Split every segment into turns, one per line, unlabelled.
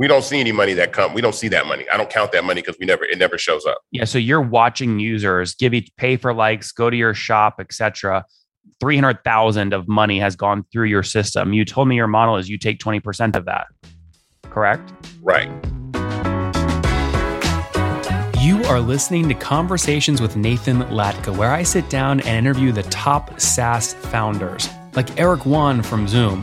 we don't see any money that come. We don't see that money. I don't count that money because we never it never shows up.
Yeah. So you're watching users give you pay for likes, go to your shop, etc. Three hundred thousand of money has gone through your system. You told me your model is you take twenty percent of that. Correct.
Right.
You are listening to Conversations with Nathan Latka, where I sit down and interview the top SaaS founders, like Eric Yuan from Zoom.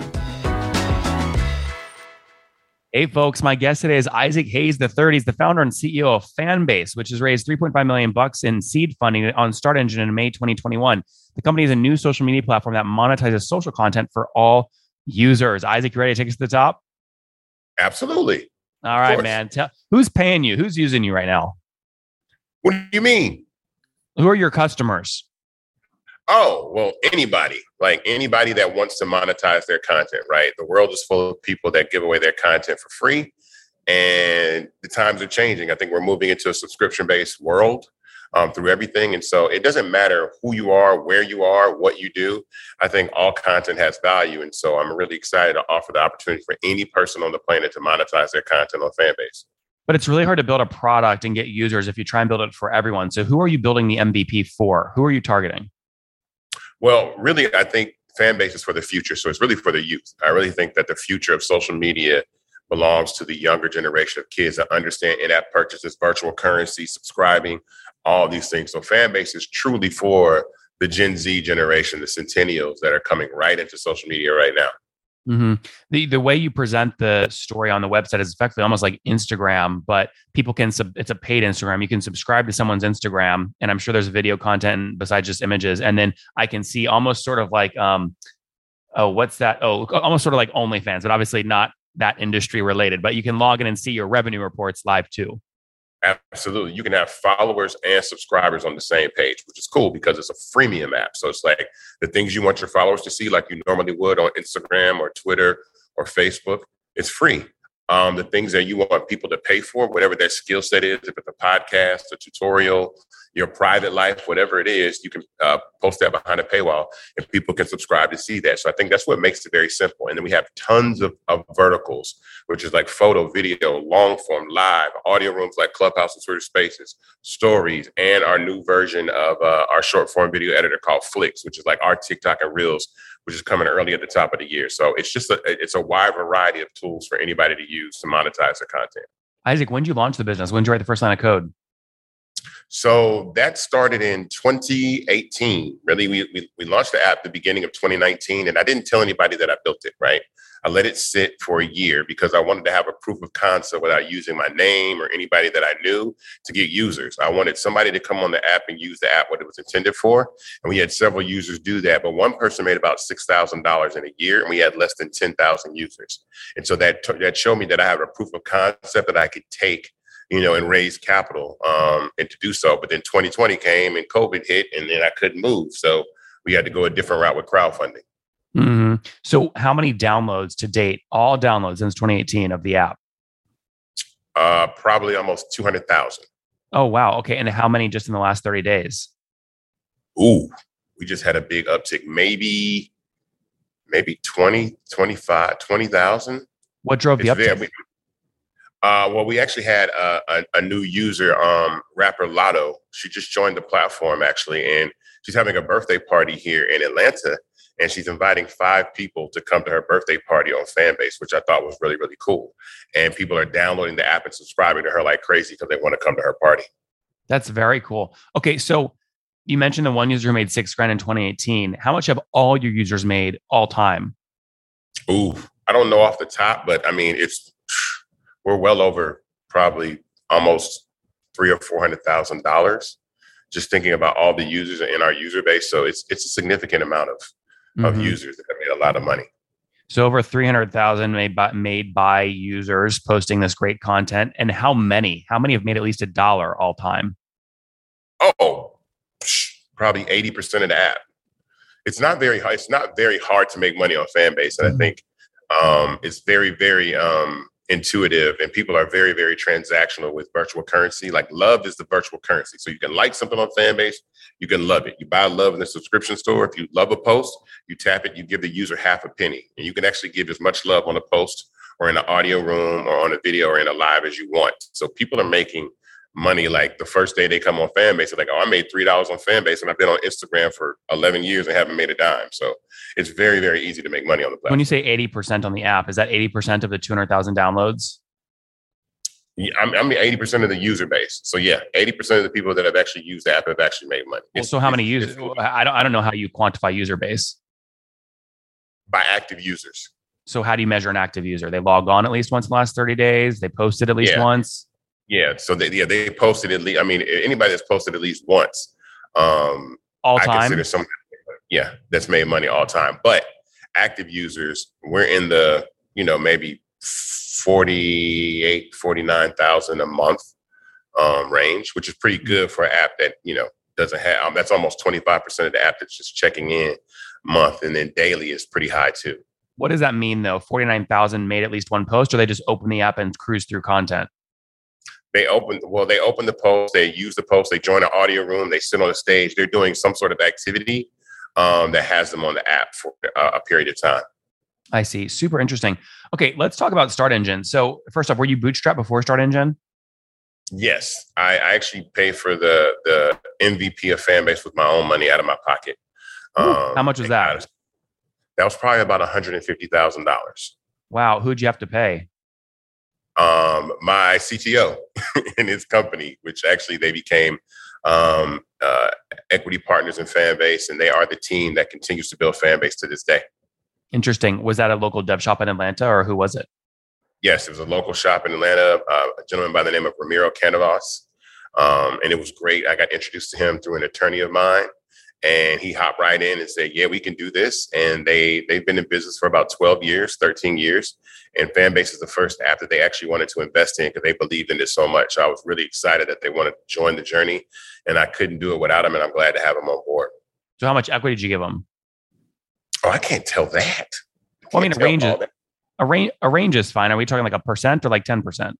Hey, folks, my guest today is Isaac Hayes the third. He's the founder and CEO of Fanbase, which has raised 3.5 million bucks in seed funding on Start Engine in May 2021. The company is a new social media platform that monetizes social content for all users. Isaac, you ready to take us to the top?
Absolutely.
All right, man. Tell, who's paying you? Who's using you right now?
What do you mean?
Who are your customers?
Oh, well, anybody, like anybody that wants to monetize their content, right? The world is full of people that give away their content for free. And the times are changing. I think we're moving into a subscription based world um, through everything. And so it doesn't matter who you are, where you are, what you do. I think all content has value. And so I'm really excited to offer the opportunity for any person on the planet to monetize their content on Fanbase.
But it's really hard to build a product and get users if you try and build it for everyone. So who are you building the MVP for? Who are you targeting?
Well, really, I think fan base is for the future. So it's really for the youth. I really think that the future of social media belongs to the younger generation of kids that understand in-app purchases, virtual currency, subscribing, all these things. So fan base is truly for the Gen Z generation, the centennials that are coming right into social media right now.
Mm-hmm. The the way you present the story on the website is effectively almost like Instagram, but people can sub, it's a paid Instagram. You can subscribe to someone's Instagram, and I'm sure there's video content besides just images. And then I can see almost sort of like um oh what's that oh almost sort of like OnlyFans, but obviously not that industry related. But you can log in and see your revenue reports live too.
Absolutely. You can have followers and subscribers on the same page, which is cool because it's a freemium app. So it's like the things you want your followers to see, like you normally would on Instagram or Twitter or Facebook, it's free. Um, the things that you want people to pay for, whatever their skill set is, if it's a podcast, a tutorial, your private life, whatever it is, you can uh, post that behind a paywall and people can subscribe to see that. So I think that's what makes it very simple. And then we have tons of, of verticals, which is like photo, video, long form, live, audio rooms like Clubhouse and Twitter Spaces, stories, and our new version of uh, our short form video editor called Flicks, which is like our TikTok and Reels, which is coming early at the top of the year. So it's just a, it's a wide variety of tools for anybody to use to monetize their content.
Isaac, when did you launch the business? When did you write the first line of code?
So that started in 2018. Really, we, we, we launched the app the beginning of 2019, and I didn't tell anybody that I built it, right? I let it sit for a year because I wanted to have a proof of concept without using my name or anybody that I knew to get users. I wanted somebody to come on the app and use the app what it was intended for. And we had several users do that, but one person made about $6,000 in a year and we had less than 10,000 users. And so that, that showed me that I have a proof of concept that I could take you know, and raise capital um, and to do so. But then 2020 came and COVID hit, and then I couldn't move. So we had to go a different route with crowdfunding.
Mm-hmm. So, how many downloads to date? All downloads since 2018 of the app?
Uh, probably almost 200,000.
Oh, wow. Okay. And how many just in the last 30 days?
Ooh, we just had a big uptick. Maybe, maybe 20, 25, 20,000.
What drove the uptick? Very,
uh, well, we actually had a, a, a, new user, um, rapper Latto. She just joined the platform actually, and she's having a birthday party here in Atlanta, and she's inviting five people to come to her birthday party on Fanbase, which I thought was really really cool. And people are downloading the app and subscribing to her like crazy because they want to come to her party.
That's very cool. Okay, so you mentioned the one user who made six grand in 2018. How much have all your users made all time?
Ooh, I don't know off the top, but I mean it's we're well over probably almost three or four hundred thousand dollars just thinking about all the users in our user base. So it's it's a significant amount of mm-hmm. of users that have made a lot of money.
So over three hundred thousand made by made by users posting this great content, and how many? How many have made at least a dollar all time?
Oh, probably 80% of the app. It's not very hard. It's not very hard to make money on fan base. And I think um, it's very, very um, intuitive and people are very, very transactional with virtual currency. Like love is the virtual currency. So you can like something on fan base, you can love it. You buy love in the subscription store. If you love a post, you tap it, you give the user half a penny. And you can actually give as much love on a post or in an audio room or on a video or in a live as you want. So people are making money like the first day they come on fan base they're like oh i made three dollars on fan base and i've been on instagram for 11 years and haven't made a dime so it's very very easy to make money on the platform
when you say 80% on the app is that 80% of the 200000 downloads
yeah, I'm, I'm 80% of the user base. So yeah, 80% of the people that have actually used the app have actually made money.
Well, so how many users? I don't, I don't know how you quantify user base.
By active users.
So how do you measure an active user? They log on at least once in the last 30 days. They posted at least yeah. once.
Yeah. So they, yeah, they posted at least. I mean, anybody that's posted at least once, um,
all time. I consider
yeah, that's made money all time. But active users, we're in the you know maybe 48, 49,000 a month um, range, which is pretty good for an app that you know doesn't have. Um, that's almost 25 percent of the app that's just checking in month, and then daily is pretty high too.
What does that mean though? 49,000 made at least one post, or they just open the app and cruise through content?
They open well they open the post they use the post they join an audio room they sit on the stage they're doing some sort of activity um, that has them on the app for uh, a period of time.
I see. Super interesting. Okay let's talk about start engine. So first off were you bootstrap before start engine?
Yes. I, I actually pay for the the mvp of fanbase with my own money out of my pocket.
Um, how much was that?
that was probably about $150000
wow who'd you have to pay
um, my CTO in his company, which actually they became um, uh, equity partners in Fanbase, and they are the team that continues to build Fanbase to this day.
Interesting. Was that a local dev shop in Atlanta, or who was it?
Yes, it was a local shop in Atlanta. Uh, a gentleman by the name of Ramiro Canavas, um, and it was great. I got introduced to him through an attorney of mine, and he hopped right in and said, "Yeah, we can do this." And they they've been in business for about 12 years, 13 years, and Fanbase is the first app that they actually wanted to invest in because they believed in it so much. So I was really excited that they wanted to join the journey, and I couldn't do it without them. And I'm glad to have them on board.
So how much equity did you give them?
Oh, I can't tell that. I,
well, I mean, a range, is, a range, a range is fine. Are we talking like a percent or like 10%?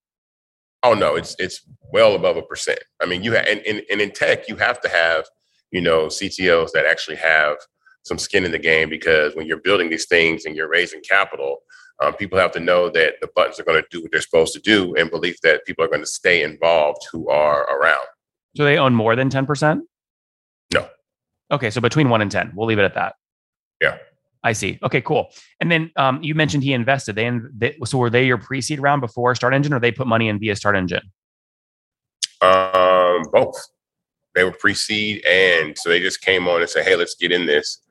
Oh no, it's it's well above a percent. I mean, you have and, and, and in tech, you have to have you know, CTOs that actually have some skin in the game because when you're building these things and you're raising capital, um, people have to know that the buttons are going to do what they're supposed to do and believe that people are going to stay involved who are around.
So they own more than 10%?
No.
Okay. So between one and 10, we'll leave it at that.
Yeah.
I see. Okay, cool. And then um, you mentioned he invested. They, they, so were they your pre-seed round before Start Engine, or they put money in via Start Engine?
Um, both they were pre-seed, and so they just came on and said, "Hey, let's get in this."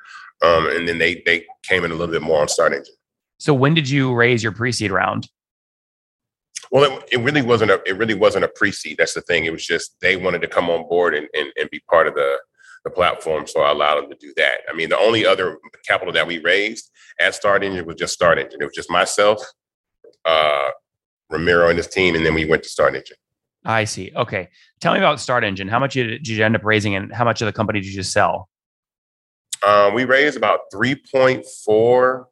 Um, and then they they came in a little bit more on Start Engine.
So when did you raise your pre-seed round?
Well, it, it really wasn't a it really wasn't a pre-seed. That's the thing. It was just they wanted to come on board and, and, and be part of the the platform, so I allowed them to do that. I mean, the only other capital that we raised at Start Engine was just Start Engine. It was just myself, uh, Ramiro and his team, and then we went to Start Engine.
I see. Okay. Tell me about Start Engine. How much did you end up raising and how much of the company did you sell?
Um, we raised about 3.4,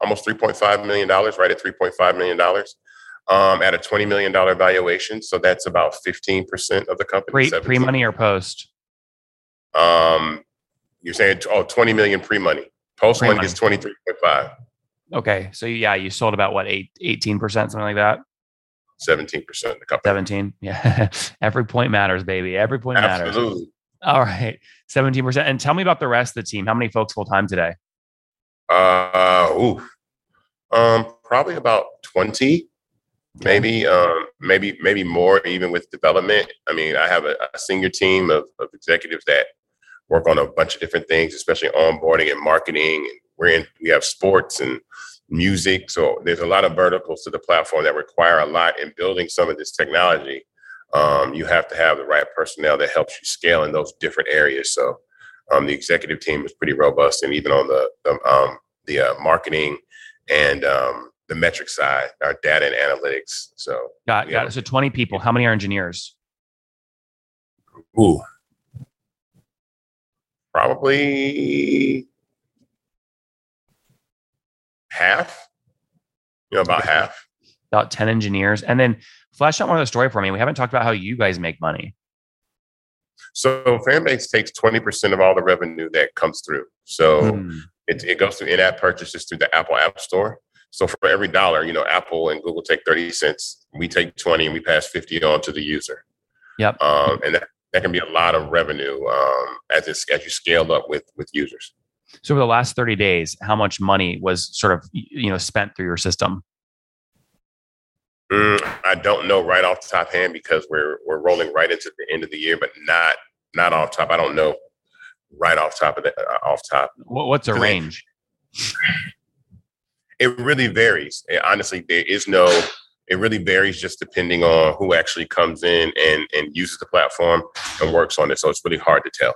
almost $3.5 million, right at $3.5 million um, at a $20 million valuation. So that's about 15% of the company.
Pre, pre-money or post?
Um, you're saying, oh, 20 million pre-money. Post money is 23.5.
Okay. So yeah, you sold about what, eight, 18%, something like that?
17% of the company.
17. Yeah. Every point matters, baby. Every point matters. Absolutely. matters. All right. 17%. And tell me about the rest of the team. How many folks full time today?
Uh, ooh, um, probably about 20, maybe, um, maybe, maybe more even with development. I mean, I have a, a senior team of, of executives that work on a bunch of different things, especially onboarding and marketing. And We're in, we have sports and music. So there's a lot of verticals to the platform that require a lot in building some of this technology. Um, you have to have the right personnel that helps you scale in those different areas. So um, the executive team is pretty robust, and even on the the, um, the uh, marketing and um, the metric side, our data and analytics. So
got got it. So 20 people. How many are engineers?
Ooh, Probably half. You know, about half.
About 10 engineers. And then flesh out more of the story for me. We haven't talked about how you guys make money.
So Fanbase takes 20% of all the revenue that comes through. So mm. it, it goes through in-app purchases through the Apple App Store. So for every dollar, you know, Apple and Google take 30 cents. We take 20 and we pass 50 on to the user.
Yep.
Um, and that, that can be a lot of revenue um, as, it's, as you scale up with, with users.
So over the last 30 days, how much money was sort of, you know, spent through your system?
Mm, I don't know right off the top hand because we're we're rolling right into the end of the year, but not not off top. I don't know right off top of the uh, off top.
What's a range?
It really varies. It, honestly, there is no. It really varies just depending on who actually comes in and and uses the platform and works on it. So it's really hard to tell.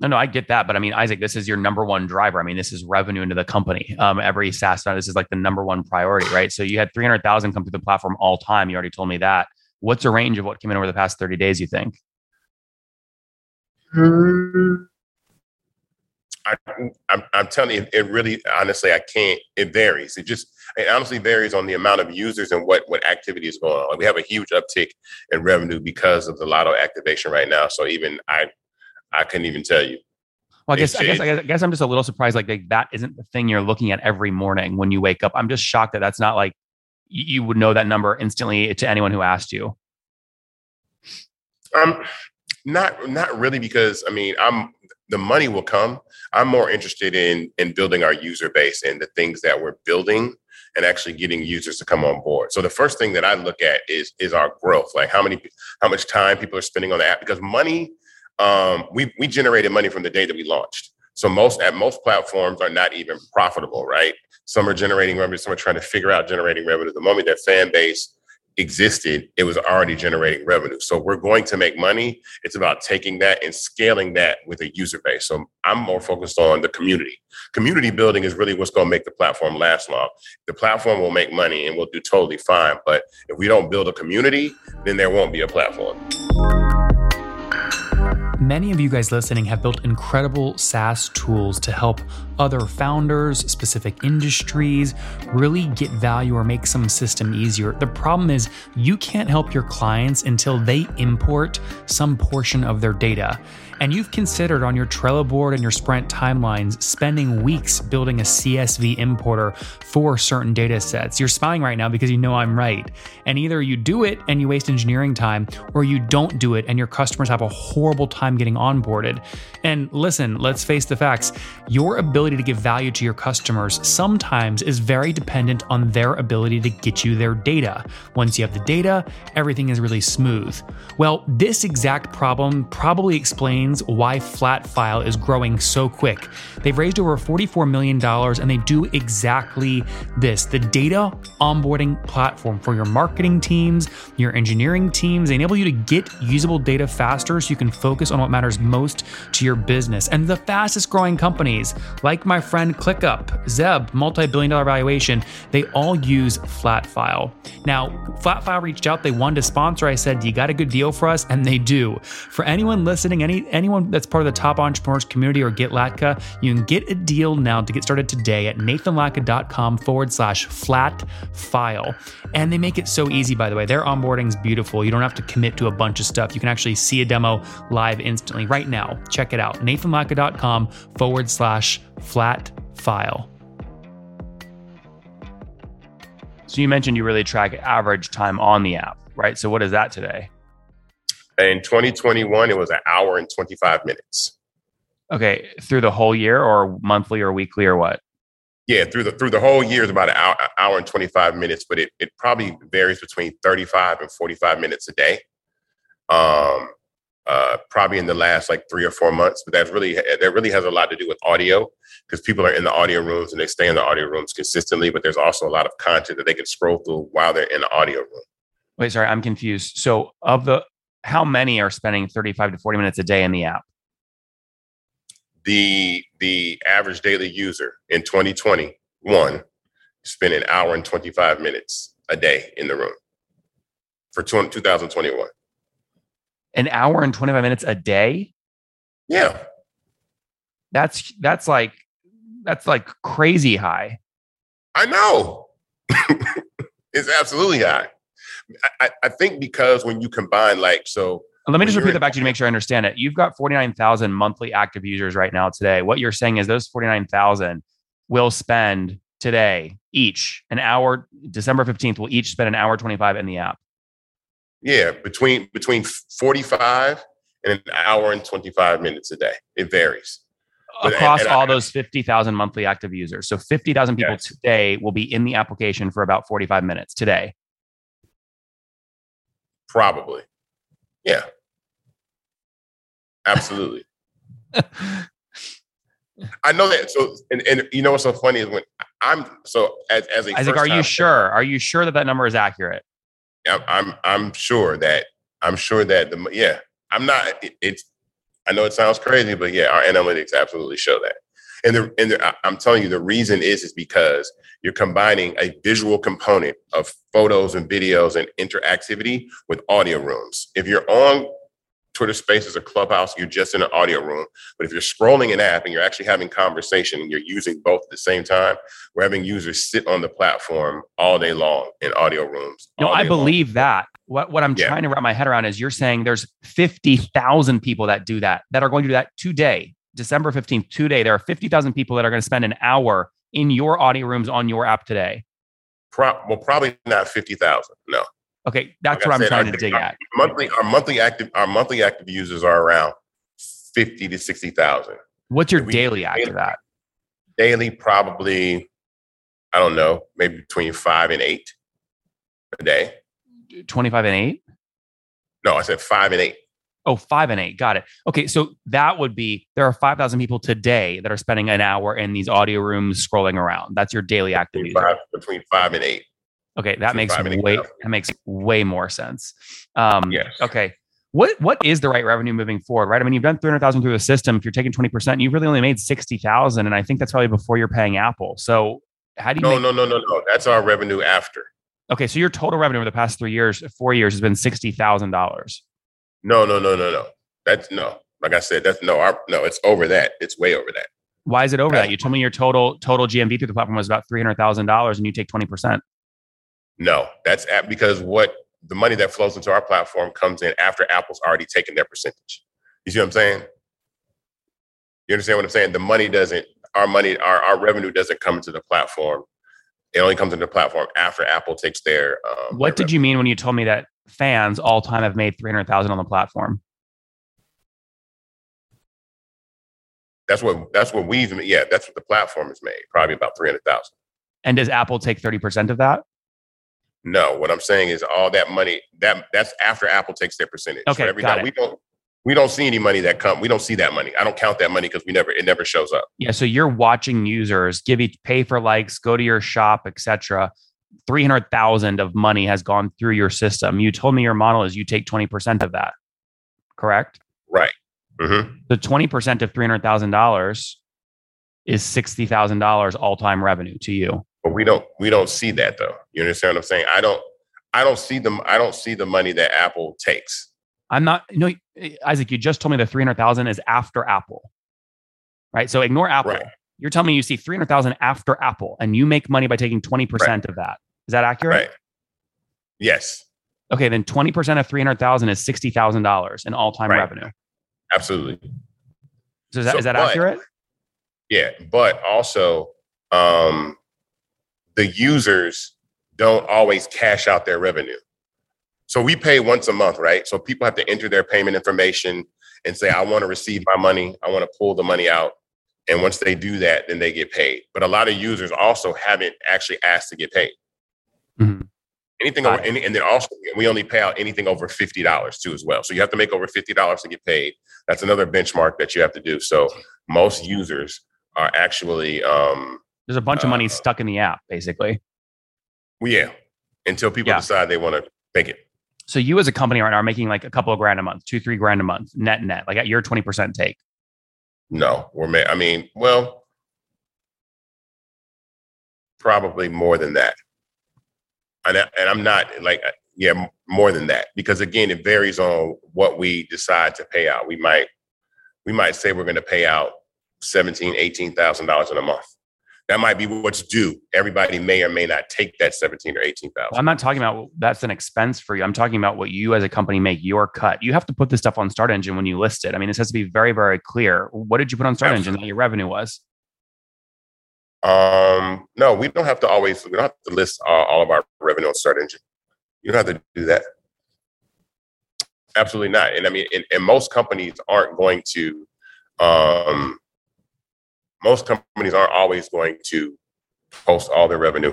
No, no, I get that, but I mean, Isaac, this is your number one driver. I mean, this is revenue into the company. Um, every SaaS, this is like the number one priority, right? So you had three hundred thousand come through the platform all time. You already told me that. What's a range of what came in over the past thirty days? You think?
I, I'm, I'm telling you, it really, honestly, I can't. It varies. It just, it honestly varies on the amount of users and what what activity is going on. We have a huge uptick in revenue because of the Latto activation right now. So even I, I couldn't even tell you.
Well, I guess, I guess, I guess I'm just a little surprised. Like, like that isn't the thing you're looking at every morning when you wake up. I'm just shocked that that's not like you would know that number instantly to anyone who asked you.
Um, not not really because I mean I'm the money will come. I'm more interested in in building our user base and the things that we're building and actually getting users to come on board. So the first thing that I look at is is our growth, like how many how much time people are spending on the app because money um, we we generated money from the day that we launched. So most at most platforms are not even profitable, right? Some are generating revenue, some are trying to figure out generating revenue. The moment that fan base existed, it was already generating revenue. So we're going to make money. It's about taking that and scaling that with a user base. So I'm more focused on the community. Community building is really what's going to make the platform last long. The platform will make money and we'll do totally fine. But if we don't build a community, then there won't be a platform.
Many of you guys listening have built incredible SaaS tools to help other founders, specific industries really get value or make some system easier. The problem is you can't help your clients until they import some portion of their data and you've considered on your Trello board and your Sprint timelines spending weeks building a CSV importer for certain data sets. You're smiling right now because you know I'm right. And either you do it and you waste engineering time, or you don't do it and your customers have a horrible time getting onboarded. And listen, let's face the facts your ability to give value to your customers sometimes is very dependent on their ability to get you their data. Once you have the data, everything is really smooth. Well, this exact problem probably explains explains why Flatfile is growing so quick. They've raised over $44 million and they do exactly this the data onboarding platform for your marketing teams, your engineering teams. They enable you to get usable data faster so you can focus on what matters most to your business. And the fastest growing companies, like my friend ClickUp, Zeb, multi billion dollar valuation, they all use Flatfile. Now, Flatfile reached out, they wanted to sponsor. I said, You got a good deal for us? And they do. For anyone listening, any anyone that's part of the top entrepreneurs community or get Latka, you can get a deal now to get started today at nathanlatka.com forward slash flat file. And they make it so easy, by the way. Their onboarding is beautiful. You don't have to commit to a bunch of stuff. You can actually see a demo live instantly right now. Check it out. nathanlatka.com forward slash flat file.
So you mentioned you really track average time on the app, right? So what is that today?
In 2021, it was an hour and 25 minutes.
Okay, through the whole year, or monthly, or weekly, or what?
Yeah, through the through the whole year is about an hour, hour and 25 minutes, but it, it probably varies between 35 and 45 minutes a day. Um, uh, probably in the last like three or four months, but that's really that really has a lot to do with audio because people are in the audio rooms and they stay in the audio rooms consistently. But there's also a lot of content that they can scroll through while they're in the audio room.
Wait, sorry, I'm confused. So of the how many are spending 35 to 40 minutes a day in the app?
The the average daily user in 2021 spent an hour and 25 minutes a day in the room for 2021.
An hour and 25 minutes a day?
Yeah.
That's that's like that's like crazy high.
I know. it's absolutely high. I, I think because when you combine like so
let me just repeat that back to you to make sure I understand it. You've got 49,000 monthly active users right now today. What you're saying is those 49,000 will spend today each an hour December 15th will each spend an hour 25 in the app.
Yeah, between between 45 and an hour and 25 minutes a day. It varies.
Across and, and all I, those 50,000 monthly active users. So 50,000 people yes. today will be in the application for about 45 minutes today.
Probably. Yeah. Absolutely. I know that. So, and, and you know what's so funny is when I'm so as as a
Isaac, are you sure? Are you sure that that number is accurate?
I'm I'm, I'm sure that I'm sure that the yeah I'm not. It, it's I know it sounds crazy, but yeah, our analytics absolutely show that. And the and the, I'm telling you, the reason is is because you're combining a visual component of photos and videos and interactivity with audio rooms. If you're on Twitter Spaces or Clubhouse, you're just in an audio room. But if you're scrolling an app and you're actually having conversation and you're using both at the same time, we're having users sit on the platform all day long in audio rooms.
No, I believe long. that. What what I'm yeah. trying to wrap my head around is you're saying there's 50,000 people that do that that are going to do that today, December 15th, today. There are 50,000 people that are going to spend an hour in your audio rooms on your app today.
Pro- well, probably not 50,000. No.
Okay, that's like what I'm trying to dig
our,
at.
Monthly, our monthly active, our monthly active users are around fifty to sixty thousand.
What's your daily after that?
Daily, probably, I don't know, maybe between five and eight a day.
Twenty-five and eight.
No, I said five and eight.
Oh, five and eight. Got it. Okay. So that would be there are 5,000 people today that are spending an hour in these audio rooms scrolling around. That's your daily active
between five, between five and eight.
Okay, that makes way that makes way more sense. Um, yes. Okay. What what is the right revenue moving forward? Right. I mean, you've done three hundred thousand through the system. If you're taking twenty percent, you've really only made sixty thousand, and I think that's probably before you're paying Apple. So how do you?
No,
make-
no, no, no, no. That's our revenue after.
Okay, so your total revenue over the past three years, four years, has been sixty thousand dollars.
No, no, no, no, no. That's no. Like I said, that's no. Our, no, it's over that. It's way over that.
Why is it over that? You told me your total total GMV through the platform was about three hundred thousand dollars, and you take twenty percent.
No, that's because what the money that flows into our platform comes in after Apple's already taken their percentage. You see what I'm saying? You understand what I'm saying? The money doesn't, our money, our, our revenue doesn't come into the platform. It only comes into the platform after Apple takes their.
Um, what their did revenue. you mean when you told me that fans all time have made 300,000 on the platform?
That's what that's what we've made. yeah that's what the platform has made probably about three hundred thousand.
And does Apple take thirty percent of that?
No, what I'm saying is all that money that that's after Apple takes their percentage.
Okay,
every
got it.
we don't we don't see any money that come. We don't see that money. I don't count that money because we never it never shows up.
Yeah, so you're watching users give you pay for likes, go to your shop, etc. Three hundred thousand of money has gone through your system. You told me your model is you take twenty percent of that, correct?
Right. Mm-hmm.
The twenty percent of three hundred thousand dollars is sixty thousand dollars all time revenue to you.
But we don't we don't see that though. You understand what I'm saying? I don't I don't see them I don't see the money that Apple takes.
I'm not no Isaac, you just told me the 300,000 is after Apple. Right? So ignore Apple. Right. You're telling me you see 300,000 after Apple and you make money by taking 20% right. of that. Is that accurate?
Right. Yes.
Okay, then 20% of 300,000 is $60,000 in all-time right. revenue.
Absolutely.
So is that, so, is that but, accurate?
Yeah, but also um the users don't always cash out their revenue. So we pay once a month, right? So people have to enter their payment information and say, I want to receive my money. I want to pull the money out. And once they do that, then they get paid. But a lot of users also haven't actually asked to get paid. Mm-hmm. Anything over, and, and then also we only pay out anything over fifty dollars too as well. So you have to make over fifty dollars to get paid. That's another benchmark that you have to do. So most users are actually um,
there's a bunch of money uh, stuck in the app, basically.
Well, yeah, until people yeah. decide they want to make it.
So you as a company right now are making like a couple of grand a month, two, three grand a month, net net, like at your 20% take.
No, we're ma- I mean, well, probably more than that. And, I, and I'm not like, uh, yeah, more than that because again, it varies on what we decide to pay out. We might, we might say we're going to pay out 17, 18,000 dollars in a month. That might be what's due. Everybody may or may not take that 17 or 18,000.
I'm not talking about that's an expense for you. I'm talking about what you as a company make your cut. You have to put this stuff on Start Engine when you list it. I mean, this has to be very, very clear. What did you put on Start Engine that your revenue was?
Um, no, we don't have to always, we don't have to list uh, all of our revenue on Start Engine. You don't have to do that. Absolutely not. And I mean, and, and most companies aren't going to, um, most companies aren't always going to post all their revenue.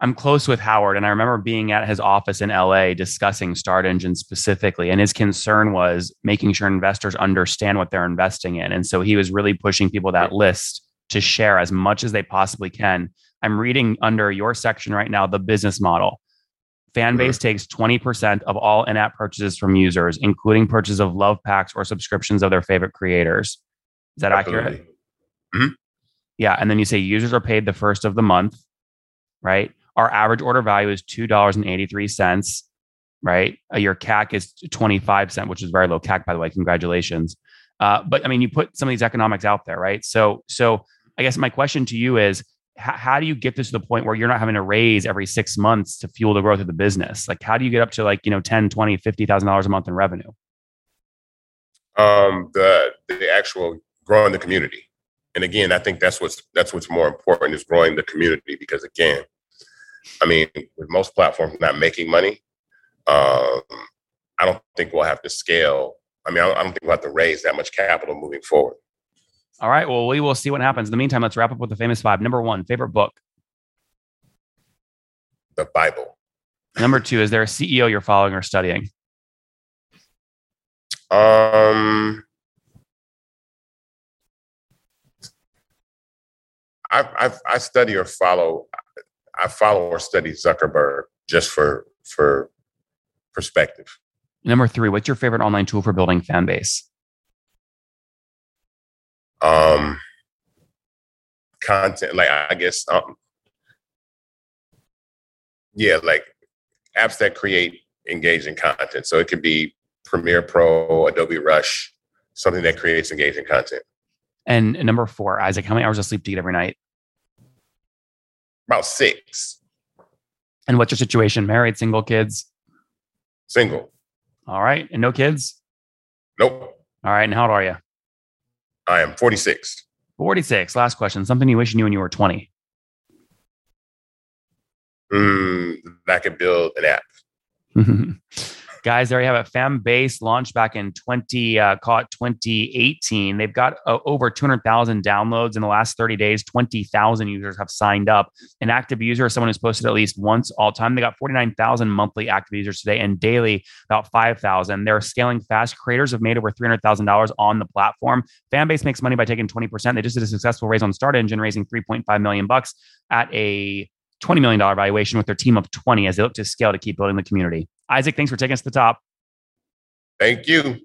I'm close with Howard, and I remember being at his office in LA discussing Start Engine specifically. And his concern was making sure investors understand what they're investing in. And so he was really pushing people that list to share as much as they possibly can. I'm reading under your section right now the business model. Fanbase mm-hmm. takes 20% of all in app purchases from users, including purchase of love packs or subscriptions of their favorite creators. Is that Absolutely. accurate? Mm-hmm. Yeah. And then you say users are paid the first of the month, right? Our average order value is $2.83, right? Uh, your CAC is 25 cent, which is very low CAC, by the way. Congratulations. Uh, but I mean, you put some of these economics out there, right? So, so I guess my question to you is, how do you get this to the point where you're not having to raise every six months to fuel the growth of the business? Like, how do you get up to like, you know, 10, 20, $50,000 a month in revenue?
Um, the, the actual growing the community. And again, I think that's what's, that's what's more important is growing the community because again, I mean, with most platforms not making money, um, I don't think we'll have to scale. I mean, I don't, I don't think we'll have to raise that much capital moving forward.
All right. Well, we will see what happens. In the meantime, let's wrap up with the famous five. Number one, favorite book.
The Bible.
Number two, is there a CEO you're following or studying?
Um, I, I, I study or follow. I follow or study Zuckerberg just for for perspective.
Number three, what's your favorite online tool for building fan base?
um, content, like I guess, um, yeah, like apps that create engaging content. So it could be Premiere Pro, Adobe Rush, something that creates engaging content.
And number four, Isaac, how many hours of sleep do you get every night?
About six.
And what's your situation? Married, single, kids?
Single.
All right. And no kids?
Nope.
All right. And how old are you?
I am 46.
46. Last question. Something you wish you knew when you were 20.
Mm, I could build an app.
guys, there you have it. Fanbase launched back in 20, uh, call it 2018. They've got uh, over 200,000 downloads in the last 30 days. 20,000 users have signed up. An active user is someone who's posted at least once all time. They got 49,000 monthly active users today and daily about 5,000. They're scaling fast. Creators have made over $300,000 on the platform. Fanbase makes money by taking 20%. They just did a successful raise on Start Engine, raising 3.5 million bucks at a $20 million valuation with their team of 20 as they look to scale to keep building the community. Isaac, thanks for taking us to the top.
Thank you.